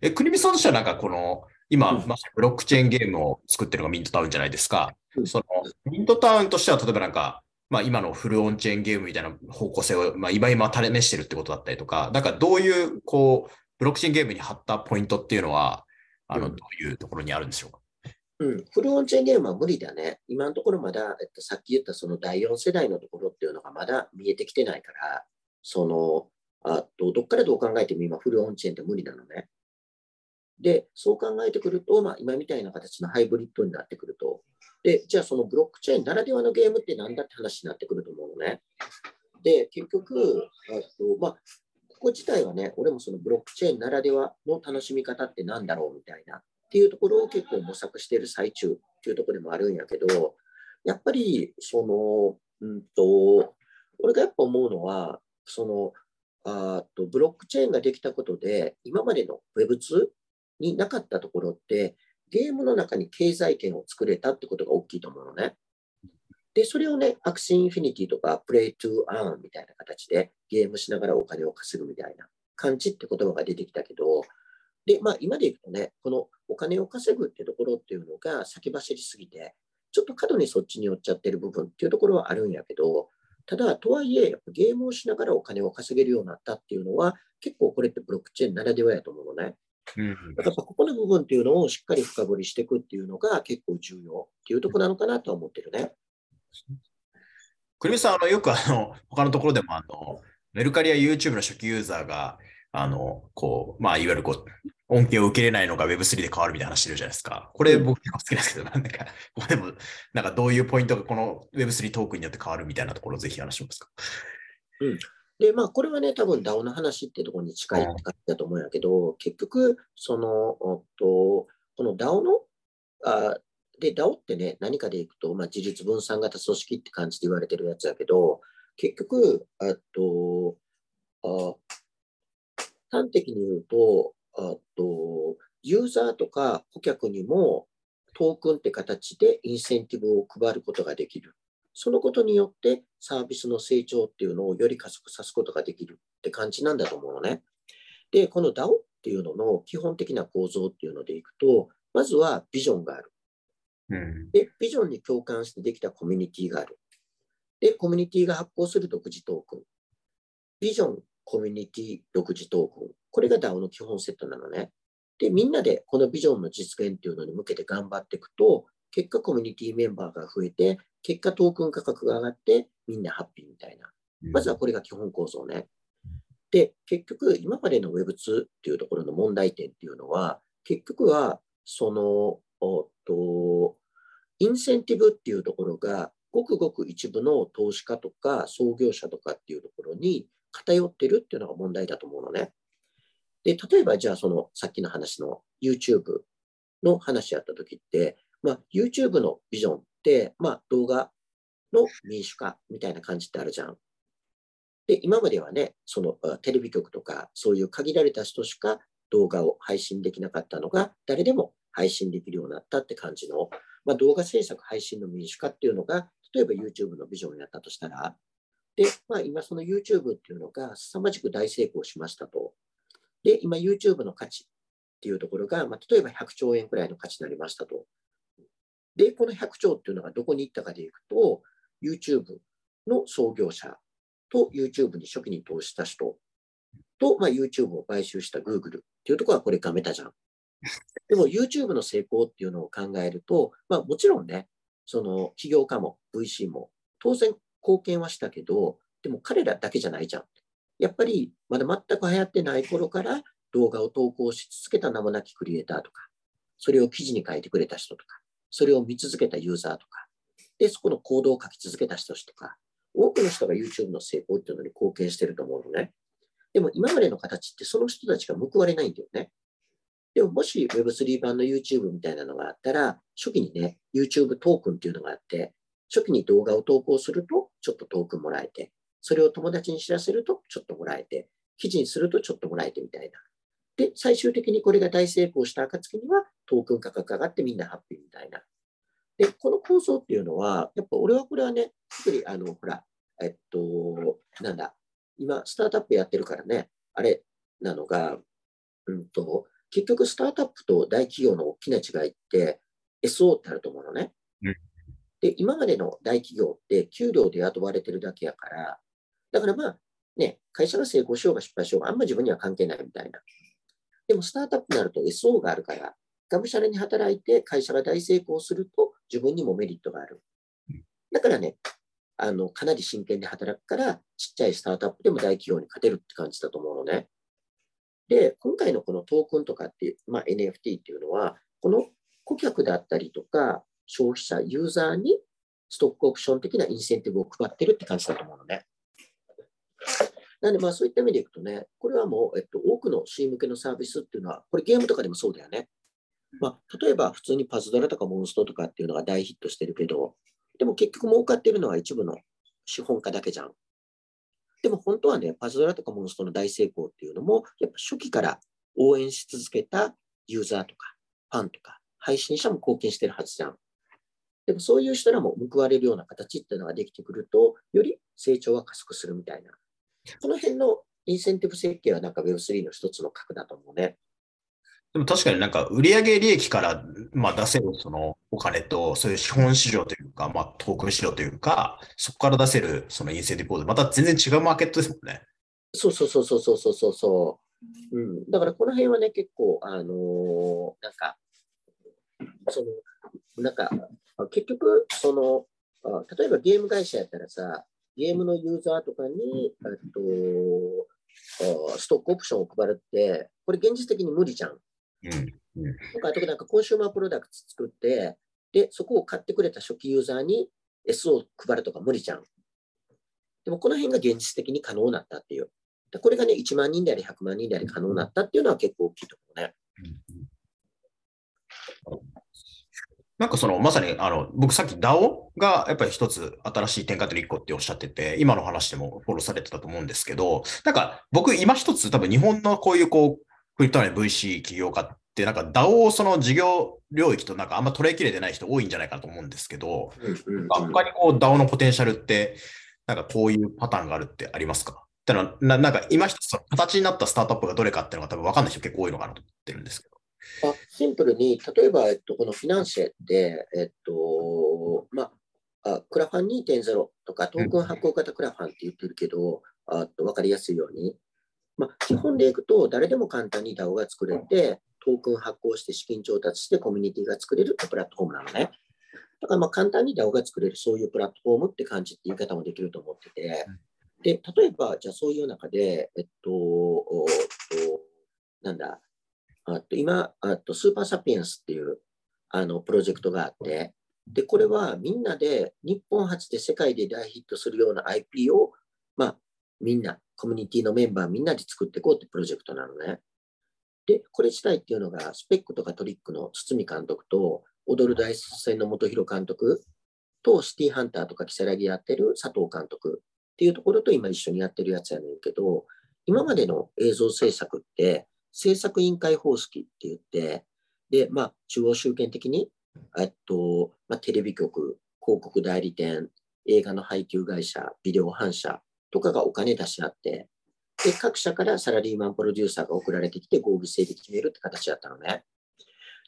え、国見さんとしてはなんかこの、今、まあ、ブロックチェーンゲームを作ってるのがミントタウンじゃないですか。うん、そのミントタウンとしては、例えばなんか、まあ、今のフルオンチェーンゲームみたいな方向性を、まあ、今今試してるってことだったりとか、だからどういう、こう、ブロックチェーンゲームに貼ったポイントっていうのは、あの、どういうところにあるんでしょうか？うん、フルオンチェーンゲームは無理だね。今のところまだ、えっと、さっき言ったその第4世代のところっていうのがまだ見えてきてないから、その、あと、どっからどう考えても今フルオンチェーンって無理なのね。で、そう考えてくると、まあ、今みたいな形のハイブリッドになってくると。で、じゃあそのブロックチェーンならではのゲームって何だって話になってくると思うのね。で、結局、あとまあ、ここ自体はね、俺もそのブロックチェーンならではの楽しみ方って何だろうみたいなっていうところを結構模索している最中っていうところでもあるんやけど、やっぱり、その、うんと、俺がやっぱ思うのは、その、あとブロックチェーンができたことで、今までの Web2 になかったところって、ゲームの中に経済圏を作れたってことが大きいと思うのね。で、それをね、 Axie Infinity とか、 Play to Earn みたいな形でゲームしながらお金を稼ぐみたいな感じって言葉が出てきたけど、で、まあ今でいくとね、このお金を稼ぐってところっていうのが先走りすぎて、ちょっと過度にそっちに寄っちゃってる部分っていうところはあるんやけど、ただ、とはいえ、ゲームをしながらお金を稼げるようになったっていうのは、結構これってブロックチェーンならではやと思うのね。うん、だからここの部分っていうのをしっかり深掘りしていくっていうのが結構重要っていうところなのかなとは思ってるね。栗見さん、あのよくあの他のところでもあのメルカリや YouTube の初期ユーザーがあのこう、まあ、いわゆるこう恩恵を受けれないのが Web3 で変わるみたいな話してるじゃないですか。これ僕結構好きですけど、なんか、ここでも、なんかどういうポイントがこの Web3 トークンによって変わるみたいなところをぜひ話しますか？うん。で、まあ、これはね、多分 DAO の話っていうところに近い感じだと思うんやけど、結局、その、おっと、この DAO の、あで、DAO ってね、何かでいくと、まあ、自立分散型組織って感じで言われてるやつやけど、結局、あと、あ端的に言うと、あと、ユーザーとか顧客にもトークンって形でインセンティブを配ることができる。そのことによってサービスの成長っていうのをより加速さすことができるって感じなんだと思うのね。で、この DAO っていうのの基本的な構造っていうのでいくと、まずはビジョンがある。うん、で、ビジョンに共感してできたコミュニティがある。で、コミュニティが発行する独自トークン。ビジョン、コミュニティ、独自トークン。これが DAO の基本セットなのね。で、みんなでこのビジョンの実現っていうのに向けて頑張っていくと、結果コミュニティメンバーが増えて、結果トークン価格が上がって、みんなハッピーみたいな。まずはこれが基本構造ね。で、結局、今までの Web2 っていうところの問題点っていうのは、結局は、その、おと、インセンティブっていうところが、ごくごく一部の投資家とか創業者とかっていうところに偏ってるっていうのが問題だと思うのね。で、例えばじゃあそのさっきの話の YouTube の話やった時って、まあ、YouTube のビジョンって、まあ、動画の民主化みたいな感じってあるじゃん。で、今まではね、そのテレビ局とかそういう限られた人しか動画を配信できなかったのが、誰でも配信できるようになったって感じの、まあ、動画制作配信の民主化っていうのが、例えば YouTube のビジョンやったとしたら、で、まあ、今その YouTube っていうのが凄まじく大成功しましたと。で、今 YouTube の価値っていうところが、まあ、例えば100兆円くらいの価値になりましたと。で、この100兆っていうのがどこに行ったかでいくと、YouTube の創業者と YouTube に初期に投資した人と、まあ、YouTube を買収した Google っていうところはこれがメタじゃん。でも YouTube の成功っていうのを考えると、まあもちろんね、その起業家も VC も当然貢献はしたけど、でも彼らだけじゃないじゃん。やっぱりまだ全く流行ってない頃から動画を投稿し続けた名もなきクリエイターとか、それを記事に書いてくれた人とか、それを見続けたユーザーとか、で、そこの行動を書き続けた人とか、多くの人が YouTube の成功っていうのに貢献してると思うのね。でも今までの形ってその人たちが報われないんだよね。でももし Web3 版の YouTube みたいなのがあったら、初期にね、YouTube トークンっていうのがあって、初期に動画を投稿するとちょっとトークンもらえて、それを友達に知らせるとちょっともらえて、記事にするとちょっともらえてみたいな。で、最終的にこれが大成功した暁にはトークン価格上がってみんなハッピーみたいな。で、この構想っていうのは、やっぱ俺はこれはね、特にあの、ほら、えっと、なんだ、今、スタートアップやってるからね、あれなのが、うんと、結局スタートアップと大企業の大きな違いって SO ってあると思うのね。うん、で、今までの大企業って給料で雇われてるだけやから、だからまあ、ね、会社が成功しようが失敗しようがあんま自分には関係ないみたいな。でもスタートアップになると SO があるから、がむしゃらに働いて会社が大成功すると自分にもメリットがある。だからね、あの、かなり真剣に働くから、ちっちゃいスタートアップでも大企業に勝てるって感じだと思うのね。で、今回のこのトークンとかっていう、まあ、NFT っていうのは、この顧客だったりとか、消費者、ユーザーにストックオプション的なインセンティブを配ってるって感じだと思うのね。なんで、まあそういった意味でいくとね、これはもう、えっと、多くの C 向けのサービスっていうのは、これゲームとかでもそうだよね。まあ、例えば普通にパズドラとかモンストとかっていうのが大ヒットしてるけど、でも結局儲かってるのは一部の資本家だけじゃん。でも本当はね、パズドラとかモンストの大成功っていうのも、やっぱ初期から応援し続けたユーザーとか、ファンとか、配信者も貢献してるはずじゃん。でもそういう人らも報われるような形っていうのができてくると、より成長が加速するみたいな。この辺のインセンティブ設計はなんか Web3 の一つの核だと思うね。でも確かになんか売上利益からまあ出せるそのお金と、そういう資本市場というか、まあトークン市場というか、そこから出せるそのインセンティブボード、また全然違うマーケットですもんね。そうそうそうそうそうそうそう。うん、だからこの辺はね、結構、あのー、なんか、その、なんか、結局、その、例えばゲーム会社やったらさ、ゲームのユーザーとかに、えっとストックオプションを配るって、これ現実的に無理じゃん。うんうん、とか、なんかコンシューマープロダクツ作って、で、そこを買ってくれた初期ユーザーに S を配るとか無理じゃん。でもこの辺が現実的に可能になったっていう。これがね、1万人であり100万人であり可能になったっていうのは結構大きいと思うね。なんかその、まさに、あの、僕さっき DAO がやっぱり一つ新しい転換点の一個っておっしゃってて、今の話でもフォローされてたと思うんですけど、なんか僕今一つ多分日本のこういうこう、クリプト内 VC 起業家って、なんか DAO その事業領域となんかあんま捉えきれてない人多いんじゃないかと思うんですけど、他にこう DAO のポテンシャルって、なんかこういうパターンがあるってありますか？ってのはな、なんか今一つ形になったスタートアップがどれかっていうのが多分分かんない人結構多いのかなと思ってるんですけど。あシンプルに、例えば、えっと、このフィナンシェって、えっと、まあ、クラファン2.0とか、トークン発行型クラファンって言ってるけど、うん、あと分かりやすいように、まあ、基本でいくと、誰でも簡単に DAO が作れて、トークン発行して資金調達してコミュニティが作れるプラットフォームなのね。だからまあ簡単に DAO が作れるそういうプラットフォームって感じって言い方もできると思ってて、で、例えば、じゃあそういう中で、えっと、なんだ、あと今あと、スーパーサピエンスっていうあのプロジェクトがあって、で、これはみんなで日本初で世界で大ヒットするような IP を、まあ、みんな、コミュニティのメンバーみんなで作っていこうってプロジェクトなのね。で、これ自体っていうのが、スペックとかトリックの堤監督と、踊る大卒戦の元弘監督と、シティハンターとかキサラギやってる佐藤監督っていうところと今一緒にやってるやつやねんけど、今までの映像制作って、制作委員会方式って言って、で、まあ、中央集権的に、えっと、まあ、テレビ局、広告代理店、映画の配給会社、ビデオ反射とかがお金出し合って、で、各社からサラリーマンプロデューサーが送られてきて合議制で決めるって形だったのね。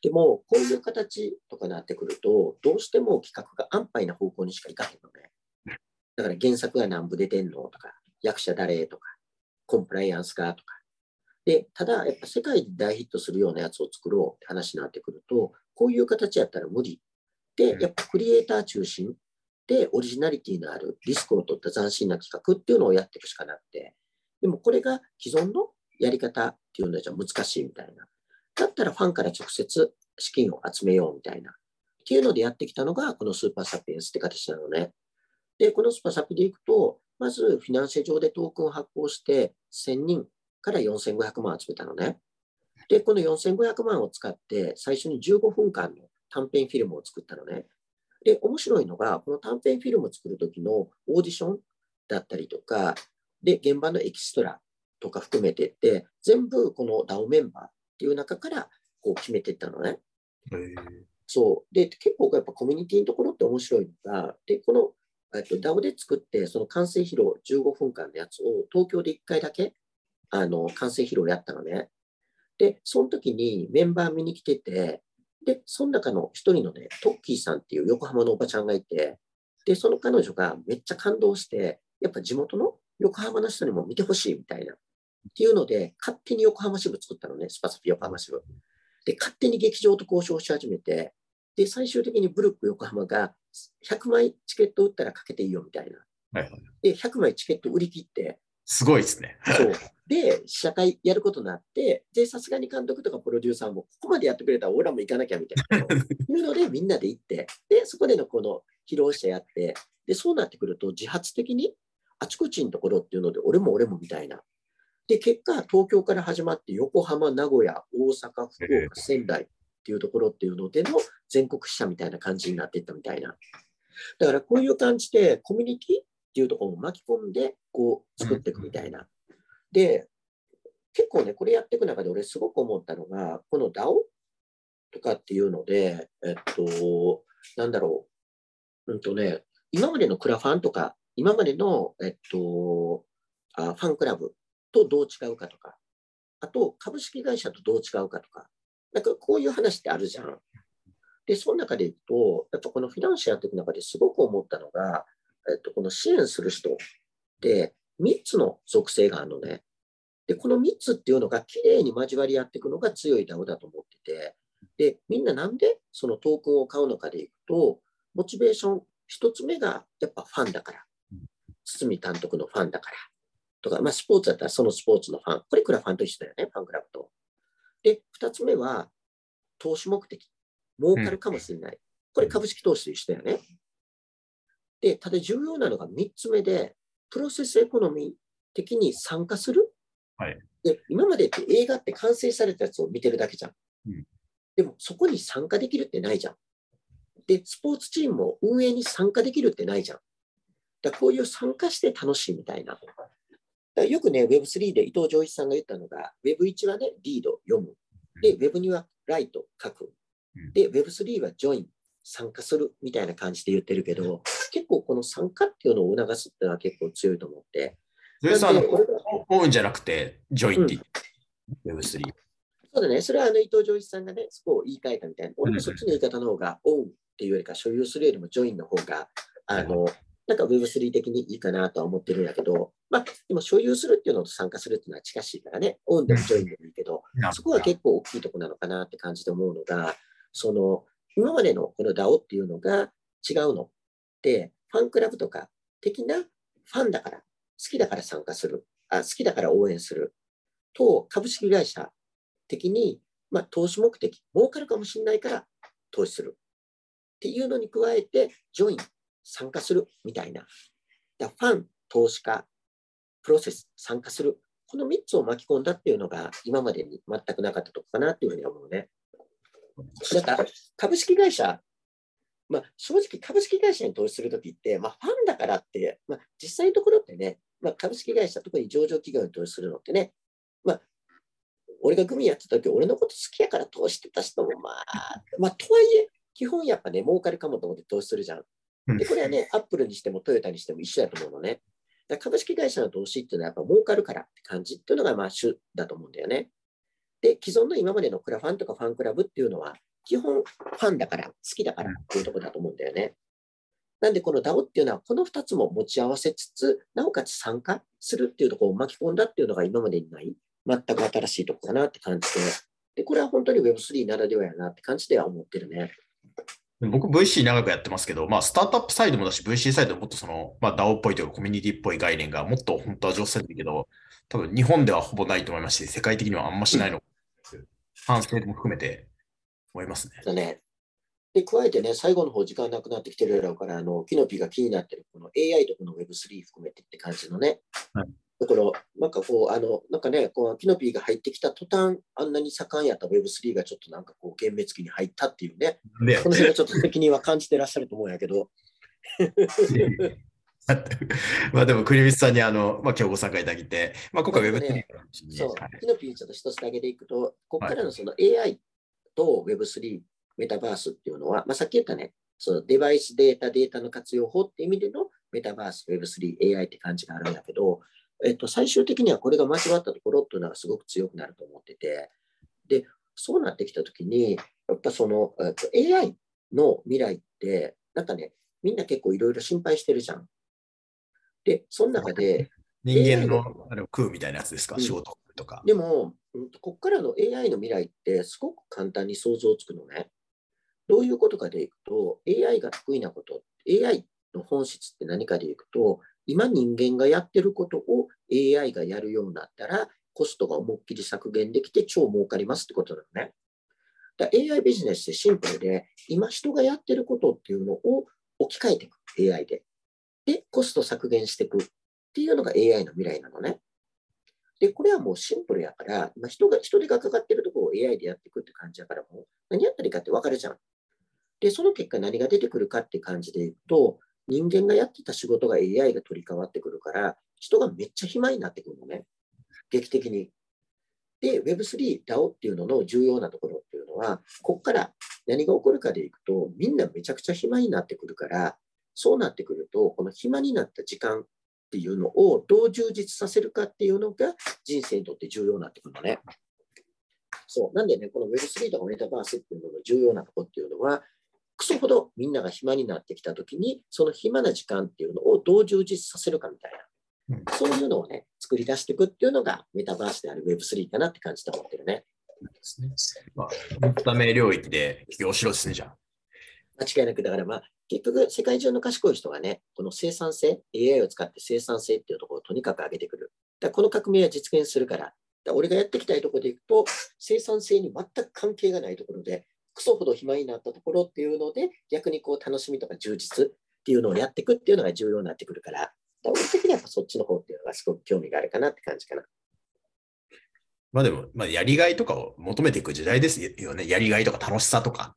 でも、こういう形とかになってくると、どうしても企画が安牌な方向にしかいかへんのね。だから原作が何部出てんのとか、役者誰とか、コンプライアンスかとか。で、ただ、やっぱ世界で大ヒットするようなやつを作ろうって話になってくると、こういう形やったら無理。で、やっぱクリエイター中心でオリジナリティのあるリスクを取った斬新な企画っていうのをやっていくしかなくて、でもこれが既存のやり方っていうのじゃ難しいみたいな。だったらファンから直接資金を集めようみたいな。っていうのでやってきたのが、このスーパーサピエンスって形なのね。で、このスーパーサピでいくと、まずフィナンシェ上でトークンを発行して1000人から4500万集めたのね。で、この4500万を使って最初に15分間の短編フィルムを作ったのね。で、面白いのが、この短編フィルムを作るときのオーディションだったりとか、で、現場のエキストラとか含めてって、全部この DAO メンバーっていう中からこう決めていったのね。そう。で、結構やっぱコミュニティのところって面白いのが、で、このえっと、DAO で作って、その完成披露15分間のやつを東京で1回だけあの完成披露やったのね。で、その時にメンバー見に来てて、で、その中の一人のね、トッキーさんっていう横浜のおばちゃんがいて、で、その彼女がめっちゃ感動して、やっぱ地元の横浜の人にも見てほしいみたいな。っていうので、勝手に横浜支部作ったのね、スパスピ横浜支部。で、勝手に劇場と交渉し始めて、で、最終的にブルック横浜が100枚チケット売ったらかけていいよみたいな。はいはい、で、100枚チケット売り切って、すごいですね。そう。で、試写会やることになって、で、さすがに監督とかプロデューサーも、ここまでやってくれたら俺らも行かなきゃみたいな。いうので、みんなで行って、で、そこでのこの披露者やって、で、そうなってくると、自発的にあちこちのところっていうので、俺も俺もみたいな。で、結果、東京から始まって、横浜、名古屋、大阪、福岡、仙台っていうところっていうのでの全国支社みたいな感じになっていったみたいな。だからこういう感じでコミュニティっていうところを巻き込んでこう作っていくみたいな。で、結構ね、これやっていく中で俺すごく思ったのが、この DAO とかっていうので、えっと、なんだろう、うんとね、今までのクラファンとか、今までの、えっと、あファンクラブとどう違うかとか、あと株式会社とどう違うかとか、なんかこういう話ってあるじゃん。で、その中でいくと、やっぱこのフィナンシェやっていく中ですごく思ったのが、えっと、この支援する人って3つの属性があるのね。で、この3つっていうのがきれいに交わり合っていくのが強い DAO だと思ってて、で、みんななんでそのトークンを買うのかでいくと、モチベーション1つ目がやっぱファンだから。堤監督のファンだから。とか、まあスポーツだったらそのスポーツのファン。これクラファンと一緒だよね、ファンクラブと。で、2つ目は投資目的。儲かるかもしれない。これ株式投資と一緒だよね。で、ただ重要なのが3つ目で、プロセスエコノミー的に参加する？はい、で今までって映画って完成されたやつを見てるだけじゃん。うん、でもそこに参加できるってないじゃん。で、スポーツチームも運営に参加できるってないじゃん。だこういう参加して楽しいみたいな。だよくね、Web3 で伊藤浄一さんが言ったのが、Web1 はね、リード、読む。で、Web2 はライト、書く。で、Web3 はジョイン、参加するみたいな感じで言ってるけど、結構この参加っていうのを促すっていうのは結構強いと思って。で、さん、 own じゃなくて、 join ってうん、Web3。そうだね。それはあの伊藤穰一さんがね、そこを言い換えたみたいな。俺もそっちの言い方の方が、 own っていうよりか、所有するよりも join の方が、あの、なんか Web3 的にいいかなとは思ってるんだけど、まあ、でも所有するっていうのと参加するっていうのは近しいからね、 own でも join でもいいけど、そこは結構大きいとこなのかなって感じで思うのが、その、今までのこの DAO っていうのが違うので、ファンクラブとか的なファンだから、好きだから参加する、あ好きだから応援すると、株式会社的に、まあ、投資目的、儲かるかもしれないから投資するっていうのに加えて、ジョイン、参加するみたいな。だファン、投資家、プロセス、参加する。この3つを巻き込んだっていうのが今までに全くなかったとこかなっていうふうに思うね。だから株式会社、まあ、正直株式会社に投資するときって、まあ、ファンだからって、まあ、実際のところってね、まあ、株式会社、特に上場企業に投資するのってね、まあ、俺がグミやってた時俺のこと好きやから投資してた人もまあ、まあ、とはいえ、基本やっぱね、儲かるかもと思って投資するじゃん。で、これはね、アップルにしてもトヨタにしても一緒だと思うのね。株式会社の投資っていうのはやっぱ儲かるからって感じっていうのがまあ主だと思うんだよね。で、既存の今までのクラファンとかファンクラブっていうのは、基本ファンだから、好きだからっていうところだと思うんだよね。なんでこの DAO っていうのはこの2つも持ち合わせつつ、なおかつ参加するっていうところを巻き込んだっていうのが今までにない全く新しいところかなって感じで、で、これは本当に Web3 ならではやなって感じでは思ってるね。僕 VC 長くやってますけど、まあ、スタートアップサイドもだし、VC サイドももっとその、まあ、DAO っぽいというかコミュニティっぽい概念がもっと本当は上手だけど、多分日本ではほぼないと思いますし、世界的にはあんましないの、うん、反省も含めて思いますね。だね。で、加えてね、最後の方時間なくなってきてるやろうから、あの、キノピが気になってる、この AI とこの Web3 含めてって感じのね。はい、だから、なんかこう、あの、なんかね、こうキノピが入ってきた途端、あんなに盛んやった Web3 がちょっとなんかこう、幻滅期に入ったっていうね。ねこの辺はちょっと責任は感じてらっしゃると思うんやけど。まあでも、栗光さんにあの、まあ、今日ご参加いただいて、まあ、今回 Web3、ね、そう、キノピーちょっと一つだけでいくと、ここからのその AI と Web3、メタバースっていうのは、まあ、さっき言ったね、そのデバイスデータ、データの活用法っていう意味でのメタバース、Web3、AI って感じがあるんだけど、えっと、最終的にはこれが間違ったところっていうのはすごく強くなると思ってて、で、そうなってきたときに、やっぱその、えっと、AI の未来って、なんかね、みんな結構いろいろ心配してるじゃん。で、その中で、人間のあれを食うみたいなやつですか、うん、仕事とか。でも、ここからの AI の未来ってすごく簡単に想像つくのね。どういうことかでいくと、AI が得意なこと、AI の本質って何かでいくと、今人間がやってることを AI がやるようになったら、コストが思いっきり削減できて超儲かりますってことなのね。だ AI ビジネスってシンプルで、今人がやってることっていうのを置き換えていく、AI で。で、コスト削減していくっていうのが AI の未来なのね。で、これはもうシンプルやから、まあ、人が、人手がかかってるところを AI でやっていくって感じやから、もう何やったらいいかって分かるじゃん。で、その結果何が出てくるかって感じでいくと、人間がやってた仕事が AI が取り替わってくるから、人がめっちゃ暇になってくるのね。劇的に。で、Web3、DAO っていうのの重要なところっていうのは、ここから何が起こるかでいくと、みんなめちゃくちゃ暇になってくるから、そうなってくると、この暇になった時間っていうのをどう充実させるかっていうのが人生にとって重要になってくるのね。そう。なんでね、この Web3 とかメタバースっていうのの重要なところっていうのは、クソほどみんなが暇になってきたときに、その暇な時間っていうのをどう充実させるかみたいな、そういうのをね、作り出していくっていうのがメタバースである Web3 かなって感じで思ってるね。ですね。まあ、ため領域で起業しろですね、じゃあ。間違いなく、だからまあ、結局、世界中の賢い人がね、この生産性、AI を使って生産性っていうところをとにかく上げてくる。だこの革命は実現するから、だ俺がやっていきたいところでいくと、生産性に全く関係がないところで、クソほど暇になったところっていうので、逆にこう楽しみとか充実っていうのをやっていくっていうのが重要になってくるから、だ俺的にはそっちの方っていうのがすごく興味があるかなって感じかな。まあでも、まあ、やりがいとかを求めていく時代ですよね。やりがいとか楽しさとか。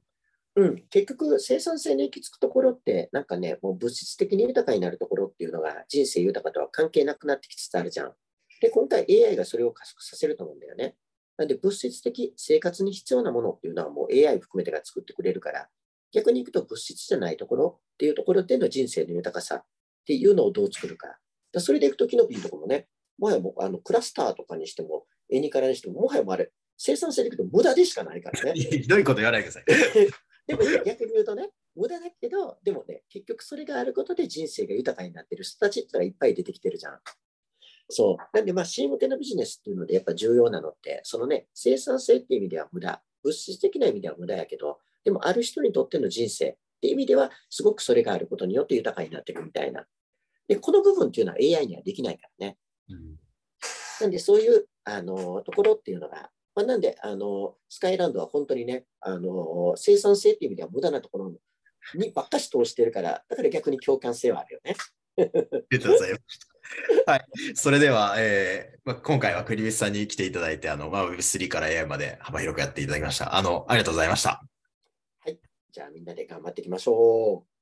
うん、結局、生産性に行き着くところって、なんかね、もう物質的に豊かになるところっていうのが人生豊かとは関係なくなってきつつあるじゃん。で、今回 AI がそれを加速させると思うんだよね。なんで物質的生活に必要なものっていうのはもう AI 含めてが作ってくれるから、逆に行くと物質じゃないところっていうところでの人生の豊かさっていうのをどう作るか。だそれでいくとキノピーとかもね、もはやもうあのクラスターとかにしても、エニカラにしても、もはやもあれ、生産性でいくと無駄でしかないからね。ひどいこと言わないでください。でも逆に言うとね、無駄だけど、でもね、結局それがあることで人生が豊かになってる人たちってのがいっぱい出てきてるじゃん。そう。なんで、まあ、C 向けのビジネスっていうので、やっぱ重要なのって、そのね、生産性っていう意味では無駄、物質的な意味では無駄やけど、でも、ある人にとっての人生っていう意味では、すごくそれがあることによって豊かになっていくみたいな。で、この部分っていうのは AI にはできないからね。うん、なんで、そういうあのところっていうのが、まあ、なんで、あの、スカイランドは本当にね、あの、生産性っていう意味では無駄なところにばっかし通してるから、だから逆に共感性はあるよね。ありがとうございます。はい。それでは、えーまあ、今回は栗光さんに来ていただいて、あの、まあ、Web3 から AI まで幅広くやっていただきました。あの、ありがとうございました。はい。じゃあみんなで頑張っていきましょう。